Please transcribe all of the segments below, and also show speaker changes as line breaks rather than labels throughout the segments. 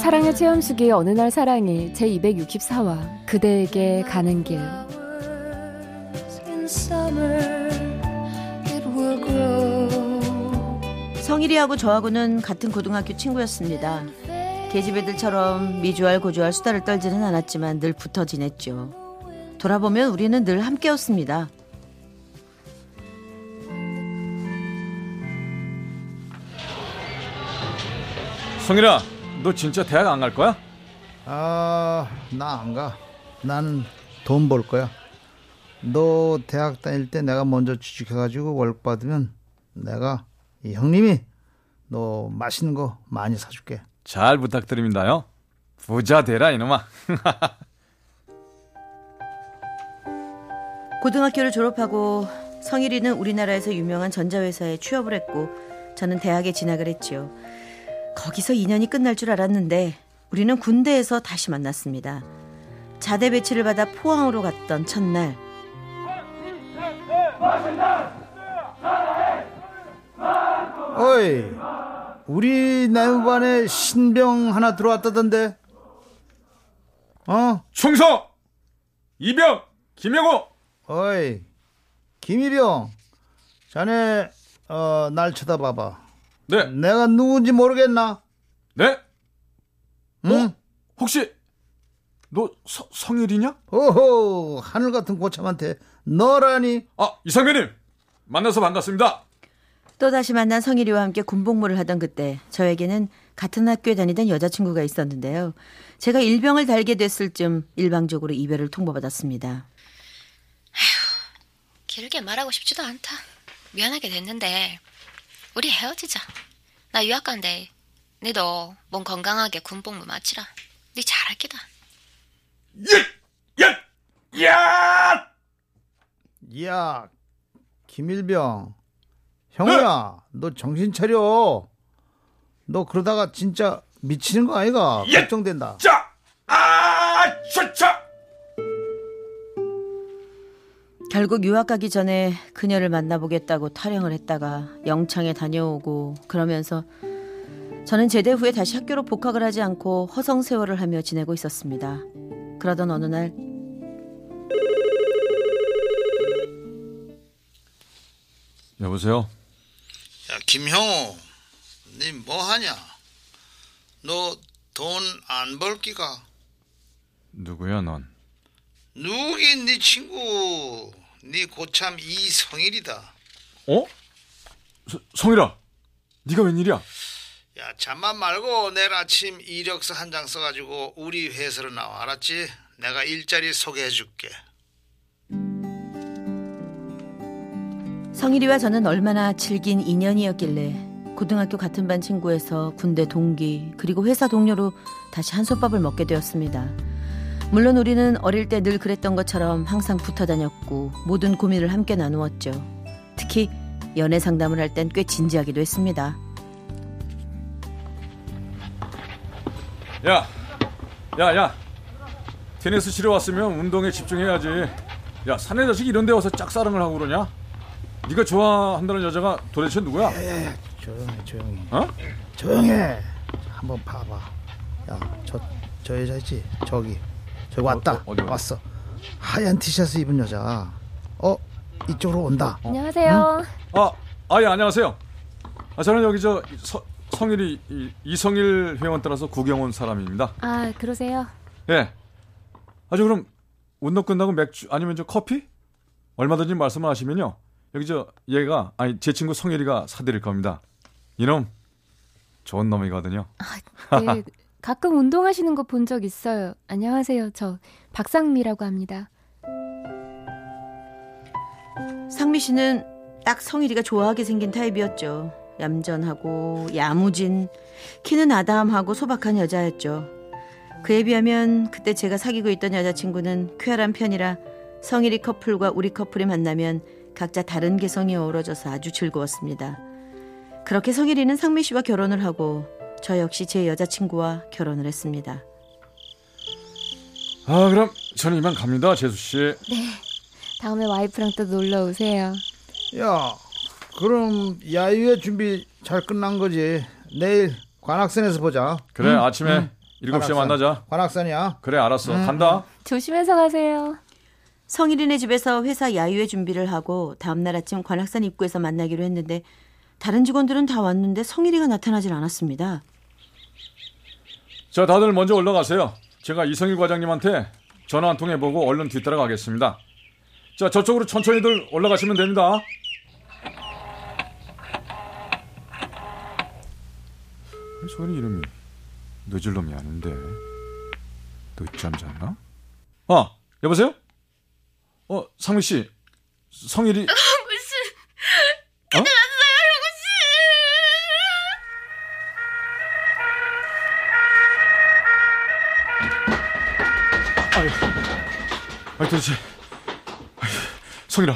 사랑의 체험수기 어느 날 사랑이 제264화 그대에게 가는 길
성일이하고 저하고는 같은 고등학교 친구였습니다. 계집애들처럼 미주알 고주알 수다를 떨지는 않았지만 늘 붙어 지냈죠. 돌아보면 우리는 늘 함께였습니다.
성일아 너 진짜 대학 안 갈 거야?
아, 나 안 가. 나는 돈 벌 거야. 너 대학 다닐 때 내가 먼저 취직해가지고 월급 받으면 내가 이 형님이 너 맛있는 거 많이 사줄게.
잘 부탁드립니다요. 부자 되라 이놈아.
고등학교를 졸업하고 성일이는 우리나라에서 유명한 전자회사에 취업을 했고 저는 대학에 진학을 했지요. 거기서 인연이 끝날 줄 알았는데 우리는 군대에서 다시 만났습니다. 자대 배치를 받아 포항으로 갔던 첫날.
어이, 우리 나무반에 신병 하나 들어왔다던데. 어?
충성! 이병! 김영호!
어이, 김이병. 자네 어, 날 쳐다봐봐.
네.
내가 누군지 모르겠나?
네?
응?
어? 혹시 너 서, 성일이냐?
오호, 하늘 같은 고참한테 너라니?
아, 이상배님. 만나서 반갑습니다.
또 다시 만난 성일이와 함께 군복무를 하던 그때 저에게는 같은 학교에 다니던 여자친구가 있었는데요. 제가 일병을 달게 됐을 쯤 일방적으로 이별을 통보받았습니다.
아휴, 길게 말하고 싶지도 않다. 미안하게 됐는데 우리 헤어지자. 나 유학 간대. 니도 몸 건강하게 군복무 마치라. 니 잘할 게다.
야! 야! 야!
야, 김일병. 형우야, 너 정신 차려. 너 그러다가 진짜 미치는 거 아이가?
예!
걱정된다.
자!
결국 유학 가기 전에 그녀를 만나보겠다고 타령을 했다가 영창에 다녀오고 그러면서 저는 제대 후에 다시 학교로 복학을 하지 않고 허송세월을 하며 지내고 있었습니다. 그러던 어느 날
여보세요?
야, 김형우. 니뭐 하냐? 너 돈 안벌 끼가?
누구야, 넌?
누긴 네 친구. 네 고참 이성일이다.
어? 서, 성일아. 네가 웬일이야?
야, 잠만 말고 내일 아침 이력서 한 장 써가지고 우리 회사로 나와. 알았지? 내가 일자리 소개해줄게.
성일이와 저는 얼마나 질긴 인연이었길래 고등학교 같은 반 친구에서 군대 동기 그리고 회사 동료로 다시 한솥밥을 먹게 되었습니다. 물론 우리는 어릴 때 늘 그랬던 것처럼 항상 붙어 다녔고 모든 고민을 함께 나누었죠. 특히 연애 상담을 할 땐 꽤 진지하기도 했습니다.
야! 야, 야! 테니스 치러 왔으면 운동에 집중해야지. 야, 사내 자식 이런 데 와서 짝사랑을 하고 그러냐? 네가 좋아한다는 여자가 도대체 누구야?
야 야 야, 조용해, 조용해.
어?
조용해. 한번 봐봐. 야, 저, 저 여자 있지? 저기. 저기 왔다.
어, 어디?
왔어. 하얀 티셔츠 입은 여자. 어, 이쪽으로 온다.
안녕하세요
아, 아, 예, 안녕하세요. 아, 저는 여기 저 서, 성일이 이, 이성일 회원 따라서 구경 온 사람입니다.
아 그러세요
예. 아주 그럼 운동 끝나고 맥주 아니면 저 커피? 얼마든지 말씀을 하시면요. 여기 저 얘가 아니 제 친구 성일이가 사드릴 겁니다. 이놈 좋은 놈이거든요.
네 가끔 운동하시는 거 본 적 있어요 안녕하세요 저 박상미라고 합니다
상미 씨는 딱 성일이가 좋아하게 생긴 타입이었죠. 얌전하고 야무진 키는 아담하고 소박한 여자였죠. 그에 비하면 그때 제가 사귀고 있던 여자친구는 쾌활한 편이라 성일이 커플과 우리 커플이 만나면 각자 다른 개성이 어우러져서 아주 즐거웠습니다. 그렇게 성일이는 상미 씨와 결혼을 하고 저 역시 제 여자친구와 결혼을 했습니다.
아 그럼 저는 이만 갑니다 재수 씨.
다음에 와이프랑 또 놀러 오세요.
야, 그럼 야유회 준비 잘 끝난 거지. 내일 관악산에서 보자.
그래 아침에 일곱 시에
관악산.
만나자.
관악산이야.
그래 알았어 간다.
조심해서 가세요.
성일이네 집에서 회사 야유회 준비를 하고 다음날 아침 관악산 입구에서 만나기로 했는데 다른 직원들은 다 왔는데 성일이가 나타나질 않았습니다.
자 다들 먼저 올라가세요. 제가 이성일 과장님한테 전화 한 통 해보고 얼른 뒤따라 가겠습니다. 자 저쪽으로 천천히들 올라가시면 됩니다. 소리 이름이 늦을 놈이 아닌데 늦잠 잤나? 아 여보세요? 어 상미 씨 성일이
무슨
어? 아이 도대체, 성일아,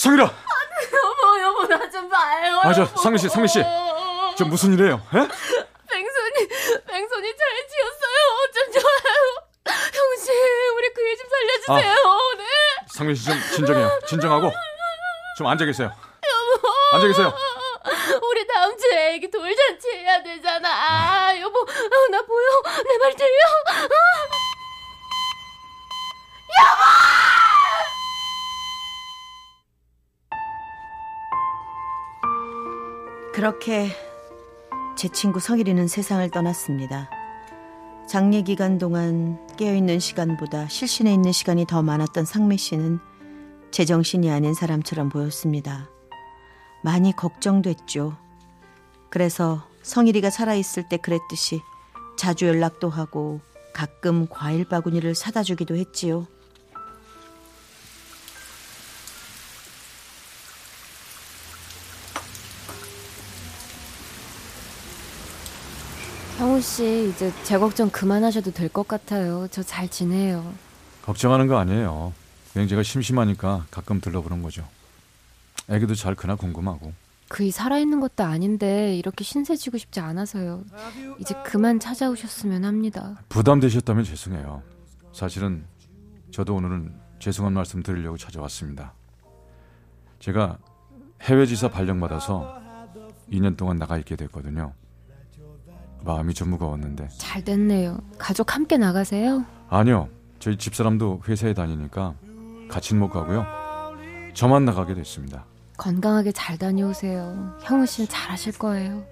성일아,
여보, 여보, 나 좀 봐요.
아, 저, 상민 씨, 상민 씨. 저 무슨 일이에요? 예?
뱅손이, 뱅손이 잘 지었어요. 어쩜 좋아요. 형씨, 우리 그일좀 살려주세요. 네.
상민 씨 좀 진정해요. 진정하고 좀 앉아 계세요. 앉아 계세요.
우리 다음 주에 애기 돌잔치 해야 되잖아. 아, 여보, 아, 나 보여. 내 말 들려. 아.
그렇게 제 친구 성일이는 세상을 떠났습니다. 장례 기간 동안 깨어있는 시간보다 실신에 있는 시간이 더 많았던 상미 씨는 제정신이 아닌 사람처럼 보였습니다. 많이 걱정됐죠. 그래서 성일이가 살아있을 때 그랬듯이 자주 연락도 하고 가끔 과일 바구니를 사다 주기도 했지요.
씨, 이제 제 걱정 그만하셔도 될 것 같아요. 저 잘 지내요.
걱정하는 거 아니에요. 그냥 제가 심심하니까 가끔 들러보는 거죠. 애기도 잘 크나 궁금하고.
그이 살아있는 것도 아닌데 이렇게 신세지고 싶지 않아서요. 이제 그만 찾아오셨으면 합니다.
부담되셨다면 죄송해요. 사실은 저도 오늘은 죄송한 말씀 드리려고 찾아왔습니다. 제가 해외 지사 발령 받아서 2년 동안 나가 있게 됐거든요. 마음이 좀 무거웠는데
잘 됐네요. 가족 함께 나가세요.
아니요. 저희 집사람도 회사에 다니니까 같이는 못 가고요. 저만 나가게 됐습니다.
건강하게 잘 다녀오세요. 형우 씨는 잘하실 거예요.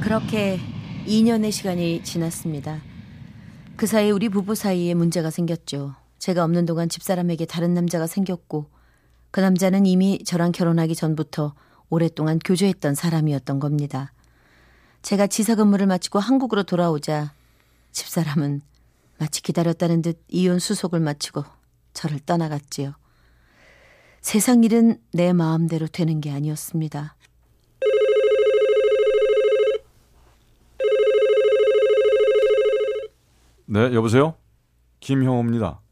그렇게 2년의 시간이 지났습니다. 그 사이 우리 부부 사이에 문제가 생겼죠. 제가 없는 동안 집사람에게 다른 남자가 생겼고 그 남자는 이미 저랑 결혼하기 전부터 오랫동안 교제했던 사람이었던 겁니다. 제가 지사 근무를 마치고 한국으로 돌아오자 집사람은 마치 기다렸다는 듯 이혼 수속을 마치고 저를 떠나갔지요. 세상 일은 내 마음대로 되는 게 아니었습니다.
네, 여보세요? 김형호입니다.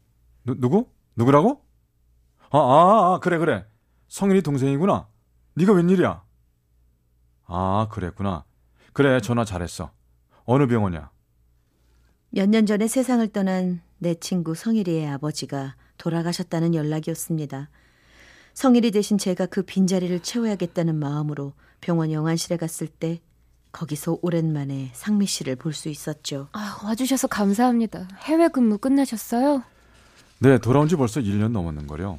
누, 누구? 누구라고? 아, 아, 아, 그래, 그래. 성일이 동생이구나. 네가 웬일이야? 아, 그랬구나. 그래, 전화 잘했어. 어느 병원이야?
몇 년 전에 세상을 떠난 내 친구 성일이의 아버지가 돌아가셨다는 연락이 었습니다. 성일이 대신 제가 그 빈자리를 채워야겠다는 마음으로 병원 영안실에 갔을 때 거기서 오랜만에 상미 씨를 볼 수 있었죠.
아, 와주셔서 감사합니다. 해외 근무 끝나셨어요?
네, 돌아온 지 벌써 1년 넘었는거려.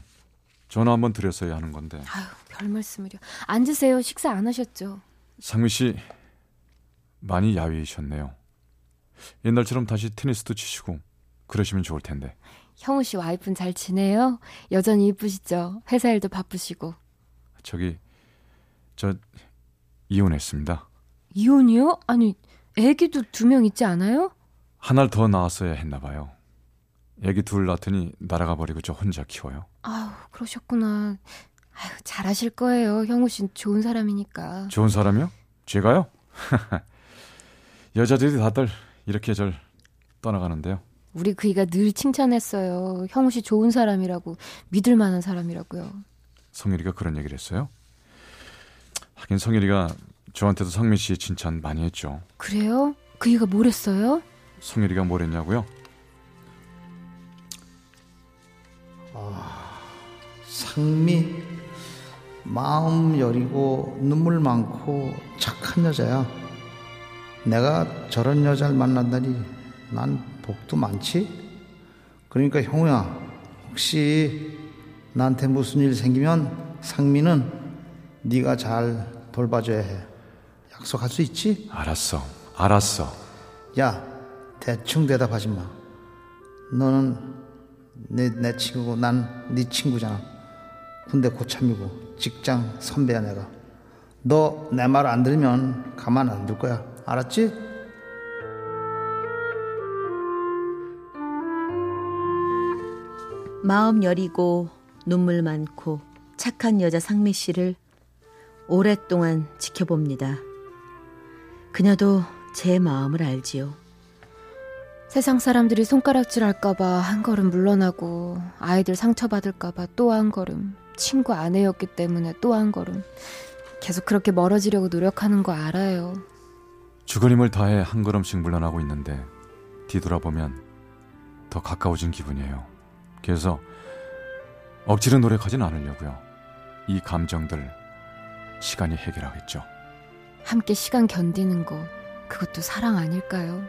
전화 한번 드렸어야 하는 건데.
아유, 별 말씀을요. 앉으세요. 식사 안 하셨죠?
상미 씨, 많이 야위셨네요. 옛날처럼 다시 테니스도 치시고, 그러시면 좋을 텐데.
형우 씨 와이프는 잘 지내요? 여전히 이쁘시죠? 회사 일도 바쁘시고.
저기, 저, 이혼했습니다.
이혼이요? 아니, 애기도 두 명 있지 않아요?
하나를 더 낳았어야 했나 봐요. 애기 둘 낳더니 날아가 버리고 저 혼자 키워요.
아우, 그러셨구나. 아유, 잘하실 거예요. 형우 씨는 좋은 사람이니까.
좋은 사람이요? 제가요? 여자들이 다들 이렇게 절 떠나가는데요.
우리 그이가 늘 칭찬했어요. 형우 씨 좋은 사람이라고, 믿을 만한 사람이라고요.
성일이가 그런 얘기를 했어요. 하긴 성일이가 저한테도 상민 씨 칭찬 많이 했죠.
그래요? 그이가 뭘 했어요?
성일이가 뭘 했냐고요?
상미 마음 여리고 눈물 많고 착한 여자야. 내가 저런 여자를 만난다니 난 복도 많지. 그러니까 형우야 혹시 나한테 무슨 일 생기면 상미는 네가 잘 돌봐줘야 해. 약속할 수 있지?
알았어, 알았어.
야 대충 대답하지 마. 너는 내, 내 친구고 난 네 친구잖아. 군대 고참이고 직장 선배야 내가. 너 내 말 안 들으면 가만 안 둘 거야. 알았지?
마음 여리고 눈물 많고 착한 여자 상미 씨를 오랫동안 지켜봅니다. 그녀도 제 마음을 알지요.
세상 사람들이 손가락질 할까봐 한 걸음 물러나고, 아이들 상처받을까봐 또 한 걸음, 친구 아내였기 때문에 또 한 걸음. 계속 그렇게 멀어지려고 노력하는 거 알아요.
죽을 힘을 다해 한 걸음씩 물러나고 있는데 뒤돌아보면 더 가까워진 기분이에요. 그래서 억지로 노력하진 않으려고요. 이 감정들 시간이 해결하겠죠.
함께 시간 견디는 거, 그것도 사랑 아닐까요?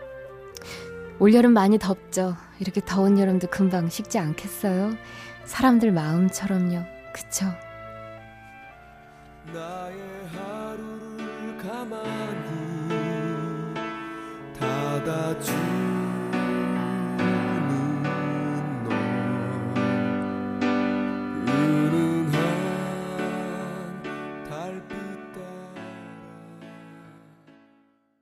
올여름 많이 덥죠. 이렇게 더운 여름도 금방 식지 않겠어요? 사람들 마음처럼요. 그쵸?
나의 하루를 가만히 닫아준